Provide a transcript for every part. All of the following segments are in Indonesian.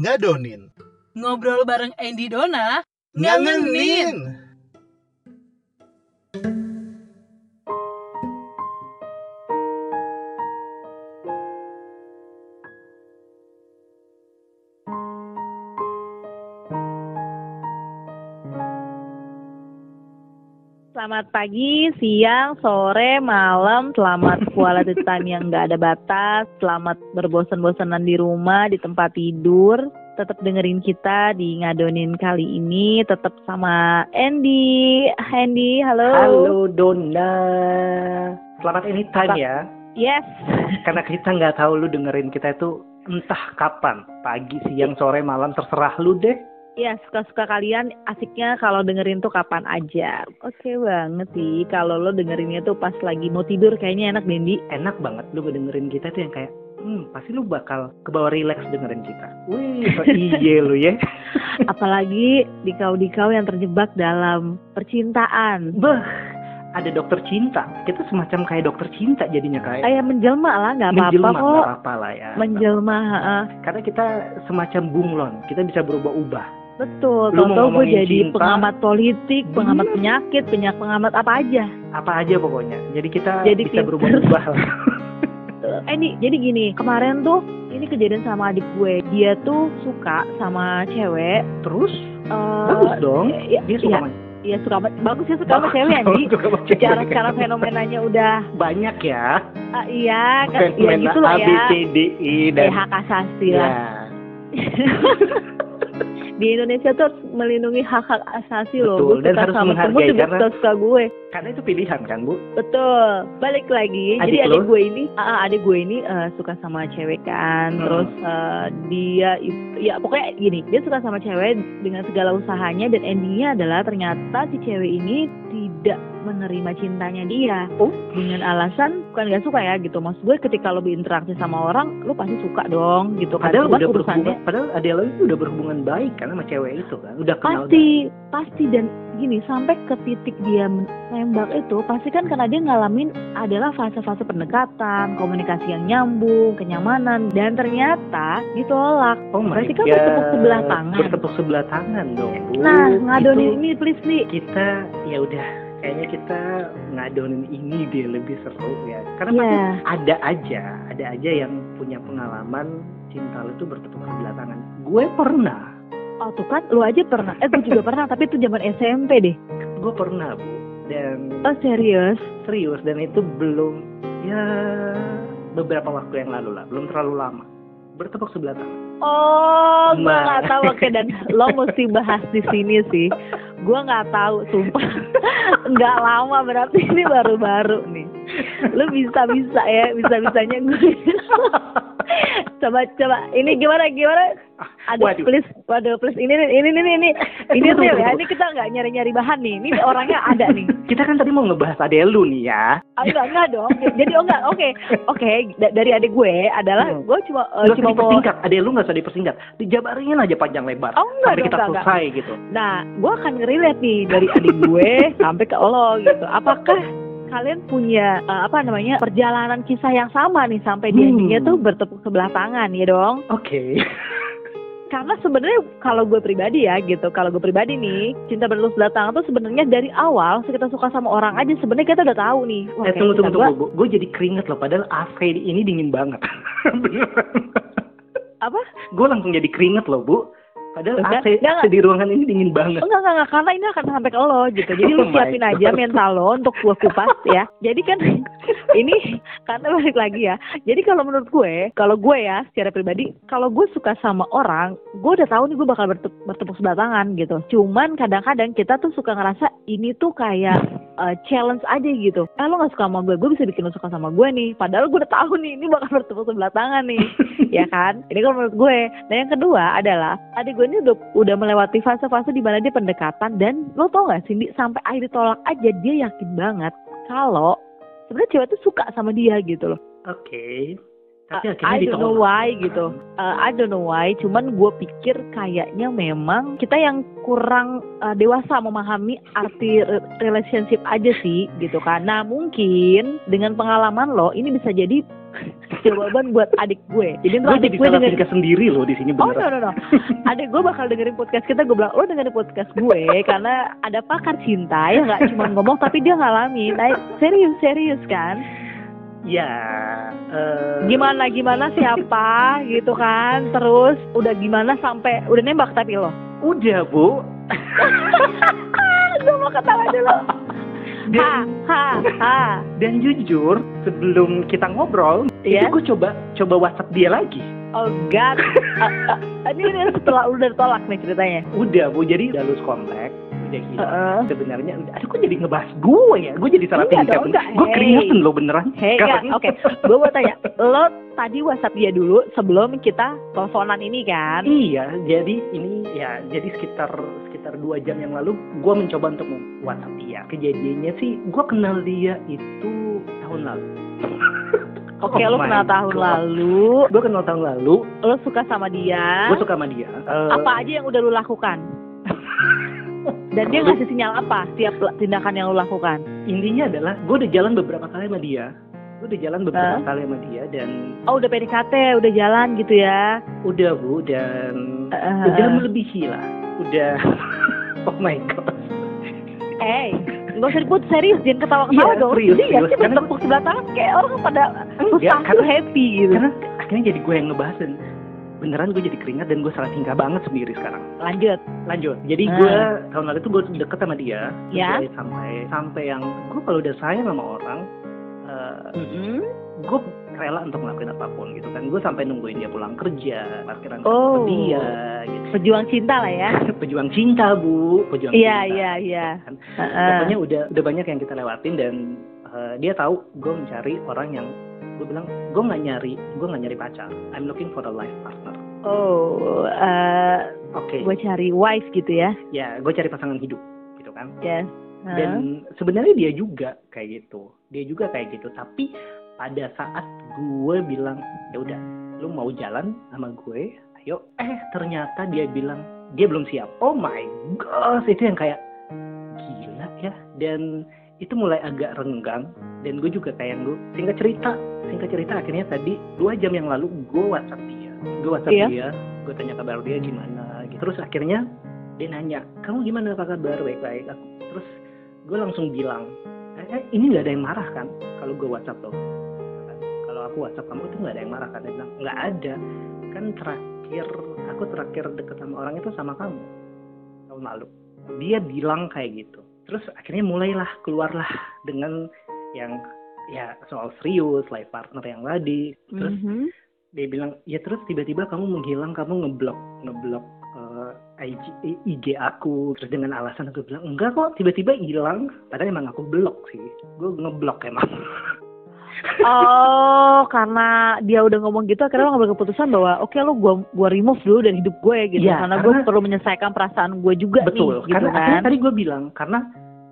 ngadonin, Ngobrol bareng Andy Dona, ngangenin. Selamat pagi, siang, sore, malam, selamat quality time yang nggak ada batas, selamat berbosan-bosanan di rumah, di tempat tidur. Tetap dengerin kita di ngadonin kali ini, tetap sama Andy. Andy, halo. Halo Donna. Selamat anytime Sel- ya. Yes. Karena kita nggak tahu lu dengerin kita itu entah kapan. Pagi, siang, sore, malam terserah lu deh. Ya, suka-suka kalian asiknya kalau dengerin tuh kapan aja. Oke banget sih, kalau lo dengerinnya tuh pas lagi mau tidur kayaknya enak Dendi. Enak banget lu dengerin kita tuh yang kayak hmm, pasti lu bakal kebawa relax dengerin kita. Wih, iye lu ya. Apalagi di kau-di kau yang terjebak dalam percintaan. Beh, ada dokter cinta. Kita semacam kayak dokter cinta jadinya kayak. Kayak menjelma lah, nggak apa-apa Menjelma, kok. nggak apa-apa lah ya. Menjelma, heeh. Karena kita semacam bunglon, kita bisa berubah-ubah. Betul. Lu Tahu gue jadi cinta? pengamat politik, pengamat Hmm. penyakit, penyak pengamat apa aja. Apa aja pokoknya. Jadi kita Jadi bisa berubah-ubah lah. Eh ini jadi gini, kemarin tuh ini kejadian sama adik gue. Dia tuh suka sama cewek. Terus eh, bagus dong. Iya, Dia suka iya, sama iya, suka ba- bagus ya suka sama cewek Andi. Secara secara fenomenanya udah banyak ya. ah, iya kan ya gitu lah A, B, ya. C, D, E Eh, dan hak asasi ya. Di Indonesia tuh harus melindungi hak-hak asasi loh. Betul, Gue dan suka harus sama menghargai juga karena- suka-suka gue. Karena itu pilihan kan, Bu? Betul. Balik lagi. Jadi Adik adik lo? gue ini, ah, adik gue ini eh, suka sama cewek kan. Hmm. Terus eh, dia, ya pokoknya gini, dia suka sama cewek dengan segala usahanya dan endingnya adalah ternyata si cewek ini tidak menerima cintanya dia. Oh. Dengan alasan bukan gak suka ya gitu. Maksud gue ketika lo berinteraksi sama orang, lo pasti suka dong gitu kan. Padahal udah urusannya berhubungan, padahal ada lo itu udah berhubungan baik kan sama cewek itu kan, udah kenal. pasti pasti dan gini sampai ke titik dia menembak itu pasti kan karena dia ngalamin adalah fase-fase pendekatan komunikasi yang nyambung kenyamanan dan ternyata ditolak Oh berarti kan bertepuk sebelah tangan. Bertepuk sebelah tangan dong, Bu. nah ngadonin ini please nih kita ya udah kayaknya kita ngadonin ini dia lebih seru ya. Karena ya pasti ada aja, ada aja yang punya pengalaman cinta lu tuh bertepuk sebelah tangan. Gue pernah, oh tuh kan lu aja pernah eh gue juga pernah tapi itu zaman SMP deh gue pernah bu. Dan oh serius serius dan itu belum ya beberapa waktu yang lalu lah, belum terlalu lama. Bertepuk sebelah tangan. Oh, gue Ma. nggak tahu oke dan lo mesti bahas di sini sih. Gue nggak tahu, sumpah. Nggak lama berarti ini baru-baru nih. Lo bisa bisa ya, bisa bisanya gue. Coba coba, ini gimana gimana? Aduh, Waduh. please, waduh, please. Ini ini ini ini ini, ini tunggu, ya. Ini kita nggak nyari-nyari bahan nih. Ini orangnya ada nih. Kita kan tadi mau ngebahas adek lu nih ya. Ah, enggak enggak dong. Jadi oh enggak, oke, oke. Da- Dari adik gue adalah Hmm. gue cuma eh, Nggak usah cuma mau dipersingkat, adek lu nggak usah dipersingkat. Dijabarin aja panjang lebar. Oh, enggak sampai dong, kita enggak, enggak. selesai gitu. Nah, gue akan ngerelate nih dari adik gue sampai ke lo gitu. Apakah kalian punya eh, apa namanya perjalanan kisah yang sama nih sampai di Hmm. endingnya tuh bertepuk sebelah tangan ya dong? Oke. Karena sebenarnya kalau gue pribadi ya gitu, kalau gue pribadi nih cinta bertepuk sebelah tangan tuh sebenarnya dari awal kita suka sama orang aja sebenarnya kita udah tahu nih. Eh kayaknya tunggu tunggu tunggu. Gue jadi keringet loh. Padahal AC ini dingin banget. Beneran. Apa? Gue langsung jadi keringet loh bu. Padahal Enggak, AC, enggak, di ruangan ini dingin banget. Enggak, enggak, enggak, karena ini akan sampai ke lo gitu. Jadi lu Oh siapin aja God. mental lo untuk gua kupas ya. Jadi kan ini karena balik lagi ya. Jadi kalau menurut gue, kalau gue ya secara pribadi, kalau gue suka sama orang, gue udah tahu nih gue bakal bertepuk, bertepuk sebelah tangan gitu. Cuman kadang-kadang kita tuh suka ngerasa ini tuh kayak eh, challenge aja gitu. Eh lo gak suka sama gue, gue bisa bikin lo suka sama gue nih. Padahal gue udah tahu nih ini bakal bertepuk sebelah tangan nih ya kan? Ini kalau menurut gue. Dan yang kedua adalah adik gue ini udah udah melewati fase-fase di mana dia pendekatan dan lo tau gak Cindy sampai akhir ditolak aja dia yakin banget kalau sebenarnya cewek tuh suka sama dia gitu loh. Oke. Tapi I- akhirnya I don't know why gitu. Uh, I don't know why. Cuman gue pikir kayaknya memang kita yang kurang uh, dewasa memahami arti re- relationship aja sih gitu kan. Nah mungkin dengan pengalaman lo ini bisa jadi jawaban buat adik gue jadi gue adik jadi gue dengerin sendiri loh di sini Oh no beneran. no no, adik gue bakal dengerin podcast kita. Gue bilang lo dengerin podcast gue karena ada pakar cinta ya nggak cuma ngomong tapi dia ngalamin. Nah, serius serius kan? Ya. eh, Gimana gimana siapa gitu kan? Terus udah gimana sampai udah nembak tapi lo? Udah bu. gue mau ketawa dulu. Ha Dan, ha ha. dan jujur sebelum kita ngobrol, Iya. itu gue coba coba WhatsApp dia lagi. Oh God. Ah, ah, ini, ini setelah udah ditolak nih ceritanya. Udah bu, jadi udah lose kontak, udah hilang. Heeh. Sebenarnya, aduh kok jadi ngebahas gue ya? Gue jadi salah enggak. Gue Hey. keringetan loh beneran. Hei, oke. Gue mau tanya, lo tadi WhatsApp dia dulu sebelum kita teleponan ini kan? Iya, jadi ini ya, jadi sekitar sekitar dua jam yang lalu, gue mencoba untuk WhatsApp dia. Kejadiannya sih, gue kenal dia itu tahun lalu. Oke, Oh lo kenal tahun God. lalu, Gue kenal tahun lalu, lo suka sama dia. gue suka sama dia. Eh, Apa aja yang udah lo lakukan? Dan dia ngasih sinyal apa setiap tindakan yang lo lakukan? Intinya adalah, gue udah jalan beberapa kali sama dia. Gue udah jalan beberapa Eh? kali sama dia dan Oh, udah PDKT, udah jalan gitu ya? udah bu dan Eh, udah melebihi lah. Udah, oh my god. Eh, nggak usah diput serius, jangan ketawa-ketawa Iya, dong. serius, Jadi ya serius. sih Karena- bertepuk sebelah tangan kayak orang pada Enggak, susah tuh karena- happy gitu. Karena akhirnya jadi gue yang ngebahas dan beneran gue jadi keringat dan gue salah tingkah banget sendiri sekarang. Lanjut. Lanjut. Jadi Ah. gue tahun lalu tuh gue deket sama dia. Ya. Sampai sampai, yang gue kalau udah sayang sama orang, eh, Mm-mm. gue rela untuk ngelakuin apa pun gitu kan. Gue sampai nungguin dia pulang kerja, parkiran Oh. dia gitu. Pejuang cinta lah ya. Pejuang cinta bu, pejuang Iya, cinta. iya, iya. Heeh. Pokoknya udah udah banyak yang kita lewatin dan eh, dia tahu gue mencari orang yang gue bilang gue nggak nyari gue nggak nyari pacar. I'm looking for a life partner. Oh, eh oke. gue cari wife gitu ya. ya gue cari pasangan hidup gitu kan. Yes. dan sebenarnya dia juga kayak gitu. Dia juga kayak gitu. Tapi pada saat gue bilang ya udah lu mau jalan sama gue? Ayo. Eh ternyata dia bilang dia belum siap. Oh my gosh itu yang kayak gila ya. Dan itu mulai agak renggang dan gue juga kayak gue singkat cerita singkat cerita akhirnya tadi dua jam yang lalu gue whatsapp dia. Gue whatsapp Iya. dia gue tanya kabar dia gimana gitu. Terus akhirnya dia nanya kamu gimana apa kabar? Baik baik terus gue langsung bilang eh, eh, ini nggak ada yang marah kan kalau gue WhatsApp lo? Kalau aku WhatsApp kamu itu nggak ada yang marah kan? Dia bilang nggak ada. Kan terakhir aku terakhir deket sama orang itu sama kamu tahun lalu. Dia bilang kayak gitu. Terus akhirnya mulailah keluarlah dengan yang ya soal serius life partner yang tadi. Terus Mhm. dia bilang ya terus tiba-tiba kamu menghilang kamu ngeblok ngeblok eh, IG, IG aku. Terus dengan alasan aku bilang enggak kok tiba-tiba hilang. Padahal emang aku blok sih. Gue ngeblok emang. Oh, karena dia udah ngomong gitu, akhirnya lo ngambil keputusan bahwa oke lo gua gua remove dulu dari hidup gue gitu, Iya, karena gue karena- perlu menyelesaikan perasaan gue juga betul nih, gitu karena kan. tadi gue bilang karena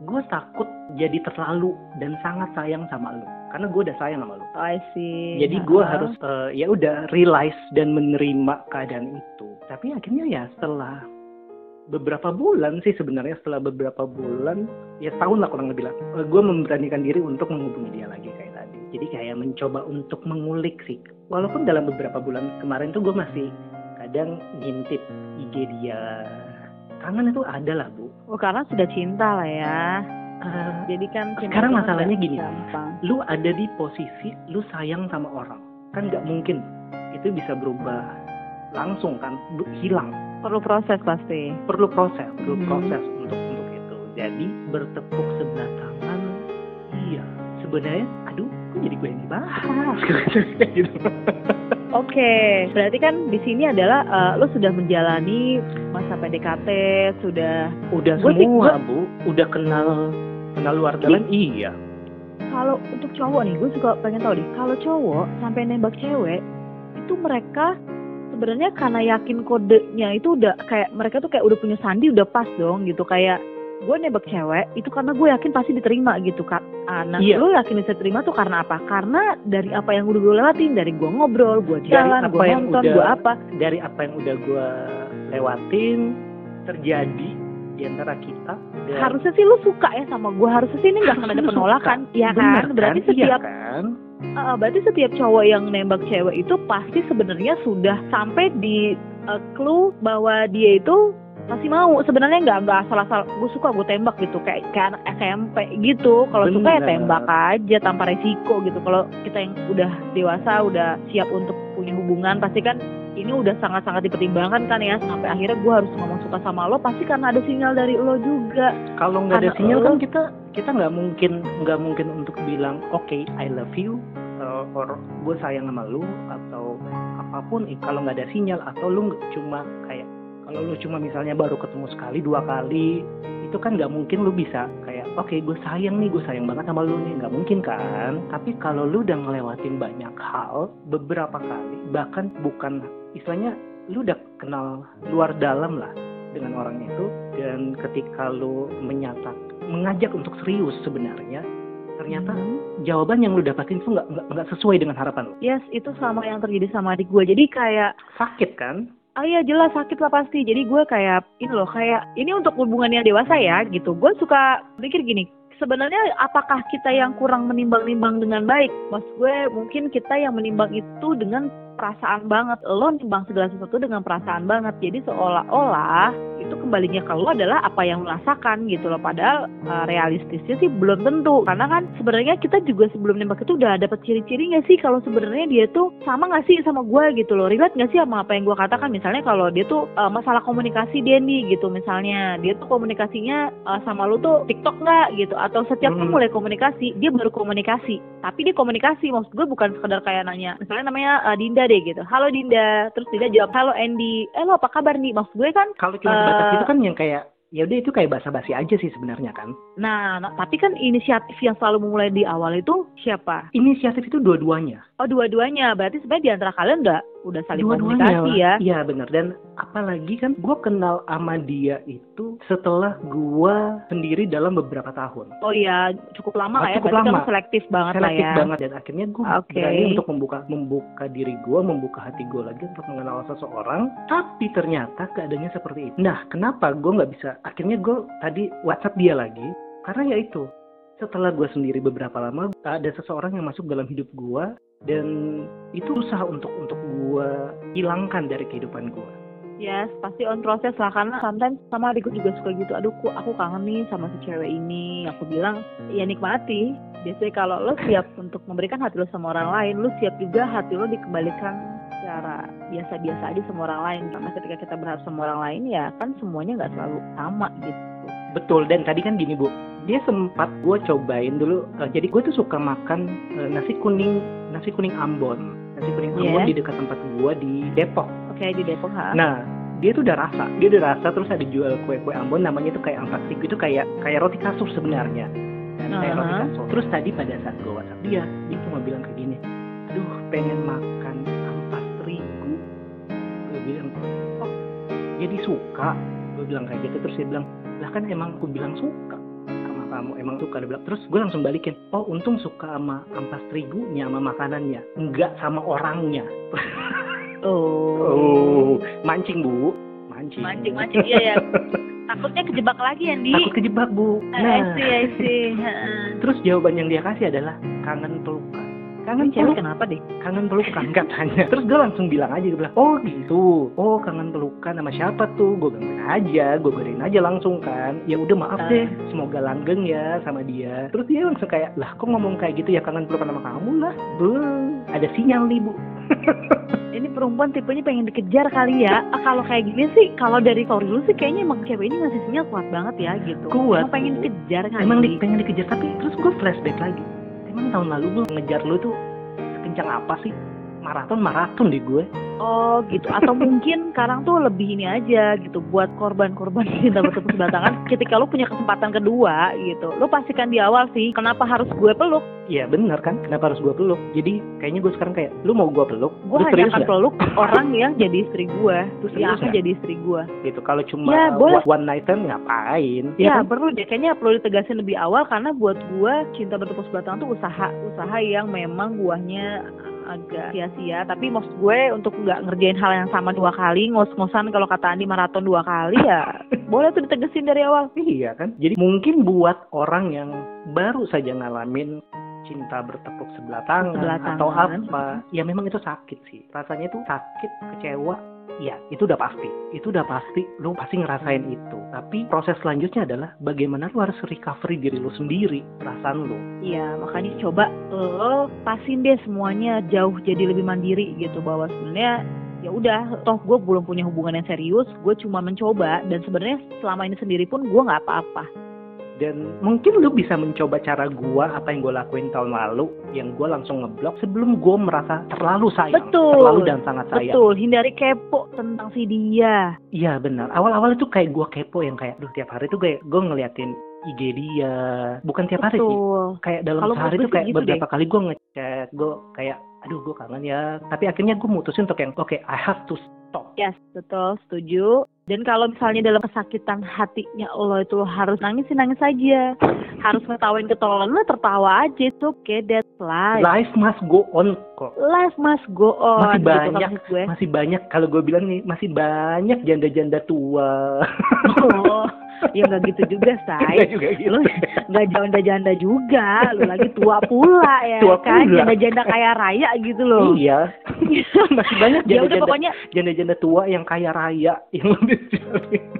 gue takut jadi terlalu dan sangat sayang sama lu. Karena gue udah sayang sama lu. Oh, I see. jadi gue Heeh. harus eh, ya udah realize dan menerima keadaan itu. Tapi akhirnya ya setelah beberapa bulan sih sebenarnya setelah beberapa bulan ya setahun lah kurang lebih lah gue memberanikan diri untuk menghubungi dia lagi kayak tadi. Jadi kayak mencoba untuk mengulik sih. Walaupun dalam beberapa bulan kemarin tuh gue masih kadang ngintip IG dia kangen itu ada lah bu Oh, karena sudah cinta lah ya. Eh, Jadi kan Sekarang masalahnya gini. Gampang. lu ada di posisi lu sayang sama orang kan nggak mungkin itu bisa berubah langsung kan hilang Perlu proses pasti. perlu proses perlu Mhm. proses untuk untuk itu jadi bertepuk sebelah tangan iya sebenarnya aduh kok jadi gue yang dibahas gitu Oke, berarti kan di sini adalah eh, lo sudah menjalani masa PDKT, sudah udah Gua semua bu. Udah kenal kenal luar dalam? Iya. Kalau untuk cowok nih, gue suka pengen tahu deh, kalau cowok sampai nembak cewek, itu mereka sebenarnya karena yakin kodenya itu udah kayak mereka tuh kayak udah punya sandi udah pas dong gitu. Kayak gue nembak cewek itu karena gue yakin pasti diterima gitu kak. Nah Iya. lo yakin bisa terima tuh karena apa? Karena dari apa yang udah gue lewatin, dari gue ngobrol, gue jalan, apa gue yang nonton, gue apa. dari apa yang udah gue lewatin terjadi di antara kita Dan- harusnya sih lu suka ya sama gue harusnya sih ini nggak akan ada penolakan suka. ya Bener kan berarti Iya setiap kan? Uh, berarti setiap cowok yang nembak cewek itu pasti sebenarnya sudah sampai di uh, clue bahwa dia itu masih mau. Sebenarnya nggak nggak asal-asal. Gue suka gue tembak gitu. Kayak kayak anak SMP gitu. Kalau suka ya tembak aja tanpa resiko gitu. Kalau kita yang udah dewasa udah siap untuk punya hubungan pasti kan ini udah sangat-sangat dipertimbangkan kan ya. Sampai akhirnya gue harus ngomong suka sama lo pasti karena ada sinyal dari lo juga. Kalau nggak ada sinyal lo- kan kita kita nggak mungkin nggak mungkin untuk bilang oke I love you uh, or gue sayang sama lu atau apa pun. Eh, kalau nggak ada sinyal atau lu cuma kayak kalau lu cuma misalnya baru ketemu sekali dua kali itu kan nggak mungkin lu bisa kayak oke gue sayang nih gue sayang banget sama lu nih. Nggak mungkin kan? Tapi kalau lu udah ngelewatin banyak hal beberapa kali bahkan bukan istilahnya lu udah kenal luar dalam lah dengan orang itu dan ketika lu menyatakan mengajak untuk serius sebenarnya ternyata Hmm. jawaban yang lu dapatin tuh nggak nggak nggak sesuai dengan harapan lu. Yes itu sama yang terjadi sama adik gue jadi kayak sakit kan Ah iya jelas sakit lah pasti. Jadi gue kayak ini loh kayak ini untuk hubungan yang dewasa ya gitu. Gue suka pikir gini. Sebenarnya apakah kita yang kurang menimbang-nimbang dengan baik? Mas gue mungkin kita yang menimbang itu dengan perasaan banget. Lo nimbang segala sesuatu dengan perasaan banget. Jadi seolah-olah itu kembalinya ke lo adalah apa yang lo rasakan gitu loh. Padahal uh, realistisnya sih belum tentu. Karena kan sebenarnya kita juga sebelum nembak itu udah dapet ciri-ciri nggak sih kalau sebenarnya dia tuh sama nggak sih sama gue gitu loh. Relate nggak sih sama apa yang gue katakan? Misalnya kalau dia tuh uh, masalah komunikasi dia nih gitu misalnya dia tuh komunikasinya uh, sama lu tuh TikTok nggak gitu atau setiap Hmm. mulai komunikasi dia baru komunikasi tapi dia komunikasi maksud gue bukan sekedar kayak nanya misalnya namanya uh, Dinda deh gitu. Halo Dinda. Terus Dinda jawab halo Andy. Eh lo apa kabar nih? Maksud gue kan kalau cuma sebatas Eh, itu kan yang kayak ya udah itu kayak basa-basi aja sih sebenarnya kan. Nah, nah tapi kan inisiatif yang selalu memulai di awal itu siapa? Inisiatif itu dua-duanya. Oh dua-duanya. Berarti sebenarnya di antara kalian udah udah saling dua-duanya komunikasi ya. Iya benar. Dan apalagi kan gue kenal sama dia itu setelah gue sendiri dalam beberapa tahun. Oh iya cukup lama Oh, lah ya. cukup berarti lama. kamu selektif banget selektif lah ya. banget. Dan akhirnya gue Oke. berani untuk membuka membuka diri gue membuka hati gue lagi untuk mengenal seseorang. Tapi ternyata keadaannya seperti itu. Nah kenapa gue nggak bisa? Akhirnya gue tadi WhatsApp dia lagi. Karena ya itu setelah gue sendiri beberapa lama ada seseorang yang masuk dalam hidup gue dan itu susah untuk untuk gue hilangkan dari kehidupan gue Yes, pasti on proses lah karena sometimes sama adikku juga suka gitu. Aduh, ku, aku kangen nih sama si cewek ini. Aku bilang, ya nikmati. Biasanya kalau lo siap untuk memberikan hati lo sama orang lain, lo siap juga hati lo dikembalikan secara biasa-biasa aja sama orang lain. Karena ketika kita berharap sama orang lain, ya kan semuanya nggak selalu sama gitu. Betul dan tadi kan gini bu dia sempat gue cobain dulu eh, jadi gue tuh suka makan eh, nasi kuning nasi kuning Ambon nasi kuning Ambon Yeah. di dekat tempat gue di Depok Oke, di Depok, ha? Nah, dia tuh udah rasa, dia udah rasa terus ada jual kue-kue Ambon namanya tuh kayak ampas itu kayak kayak roti kasur sebenarnya. Dan kayak roti Aha. kasur. Terus tadi pada saat gue WhatsApp dia, dia cuma bilang kayak gini, aduh pengen makan ampas terigu. Gue bilang, oh jadi suka. Gue bilang kayak gitu terus dia bilang, lah kan emang aku bilang suka sama kamu emang suka dia bilang terus gue langsung balikin oh untung suka sama ampas terigunya sama makanannya enggak sama orangnya Oh. Oh, mancing bu, mancing. Mancing-mancing, iya ya. Takutnya kejebak lagi, Andi. Takut kejebak bu. Ah, I Nah, see, I see. Terus jawaban yang dia kasih adalah kangen pelukan. Kangen cewek kenapa deh? kangen pelukan katanya. Terus gue langsung bilang aja, gue bilang, oh gitu. Oh kangen pelukan sama siapa tuh? Gue gangguin aja, gue godain aja langsung kan. Ya udah maaf Ah. deh, semoga langgeng ya sama dia. Terus dia langsung kayak, lah kok ngomong kayak gitu ya kangen pelukan sama kamu lah. Belum, ada sinyal nih bu. Ini perempuan tipenya pengen dikejar kali ya. Ah, kalau kayak gini sih, kalau dari story lu sih kayaknya emang cewek ini ngasih sinyal kuat banget ya gitu. Kuat, Emang pengen dikejar kali. Emang di, pengen dikejar tapi terus gue flashback lagi. Emang tahun lalu gue ngejar lu tuh sekencang apa sih? Maraton maraton di gue. Oh gitu. Atau mungkin sekarang tuh lebih ini aja gitu buat korban-korban cinta bertepuk sebatangan. Ketika lu punya kesempatan kedua gitu, lu pastikan di awal sih kenapa harus gue peluk. Iya bener kan? Kenapa harus gue peluk? Jadi kayaknya gue sekarang kayak, lu mau gue peluk? Gue hanya akan peluk orang yang jadi istri gue, Lu yang akan jadi istri gue. Gitu. Kalau cuma Ya, boleh. one night stand ngapain? Ya, kan? perlu deh. Kayaknya perlu ditegasin lebih awal karena buat gue cinta bertepuk sebelah tangan tuh usaha, usaha yang memang buahnya agak sia-sia tapi maksud gue untuk nggak ngerjain hal yang sama dua kali ngos-ngosan kalau kata Andi maraton dua kali ya boleh tuh ditegesin dari awal Iya kan? Jadi mungkin buat orang yang baru saja ngalamin cinta bertepuk sebelah tangan, Sebelah atau tangan. apa, ya memang itu sakit sih. Rasanya itu sakit, kecewa. Ya, itu udah pasti. Itu udah pasti. Lu pasti ngerasain itu. Tapi proses selanjutnya adalah bagaimana lu harus recovery diri lu sendiri, perasaan lu. Iya, makanya coba lo pasin deh semuanya jauh jadi lebih mandiri gitu bahwa sebenarnya ya udah toh gue belum punya hubungan yang serius gue cuma mencoba dan sebenarnya selama ini sendiri pun gue nggak apa-apa Dan mungkin lu bisa mencoba cara gua, apa yang gue lakuin tahun lalu, yang gua langsung ngeblok sebelum gua merasa terlalu sayang. Betul. Terlalu dan sangat sayang. betul hindari kepo tentang si dia Iya benar. Awal-awal itu kayak gua kepo yang kayak, duh tiap hari tuh kayak gue ngeliatin IG dia. Bukan tiap hari sih. Kayak dalam Kalau sehari tuh kayak gitu beberapa kali gue ngechat, gue kayak, aduh gue kangen ya. Tapi akhirnya gue mutusin untuk yang, oke, I have to stop. Yes, betul, setuju. Dan kalau misalnya dalam kesakitan hatinya Allah itu harus nangis sih nangis aja. harus ngetawain ketololan lu tertawa aja. It's okay, that's life. Life must go on kok. Life must go on. Masih gitu banyak. maksud gue. Masih banyak, kalau gue bilang nih, masih banyak janda-janda tua. Oh, ya nggak gitu juga, say. Enggak juga gitu. Nggak janda-janda juga, lu lagi tua pula ya Tua kan? Janda-janda kaya raya gitu loh. Iya, masih banyak ya udah janda-janda pokoknya janda-janda tua yang kaya raya yang lebih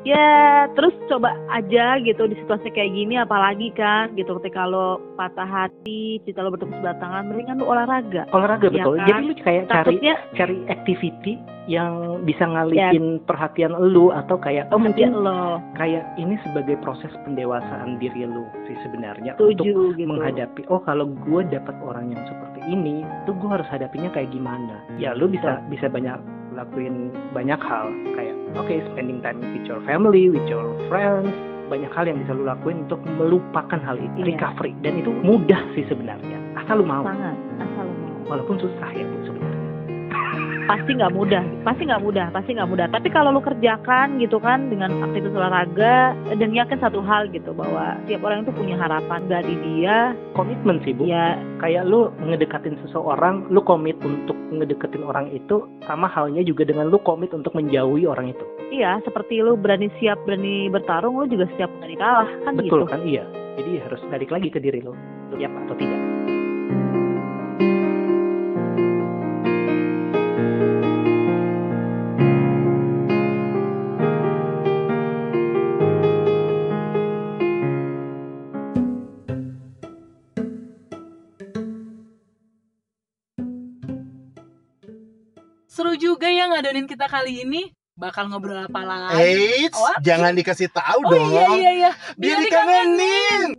ya terus coba aja gitu di situasi kayak gini apalagi kan gitu ketika lo patah hati cita lo bertemu sebelah tangan mendingan lo olahraga olahraga Iya betul. kan? Jadi lu kayak cari takutnya cari activity yang bisa ngalihin perhatian lu atau kayak oh mungkin mungkin lo kayak ini sebagai proses pendewasaan diri lu sih sebenarnya untuk setuju gitu. menghadapi oh kalau gue dapat orang yang seperti ini tuh gue harus hadapinya kayak gimana? Ya lu bisa bisa banyak lakuin banyak hal. Kayak oke spending time with your family with your friends. Banyak hal yang bisa lu lakuin untuk melupakan hal itu Iya. recovery. Dan itu mudah sih sebenarnya. Asal lu mau. Sangat. Asal lo mau. Walaupun susah ya. Bu, pasti nggak mudah pasti nggak mudah pasti nggak mudah. Tapi kalau lo kerjakan gitu kan dengan aktivitas olahraga dan yakin satu hal gitu bahwa tiap orang itu punya harapan. Dari dia komitmen sih bu. ya. Kayak lu ngedekatin seseorang lu komit untuk ngedeketin orang itu sama halnya juga dengan lu komit untuk menjauhi orang itu. Iya seperti lo berani siap berani bertarung lo juga siap berani kalah kan betul gitu. kan? Iya. Jadi harus balik lagi ke diri lu lu siap atau tidak kita kali ini. Bakal ngobrol apa lagi? Eits, Oh, apa? jangan dikasih tahu oh dong. iya iya iya. Biar dikangenin.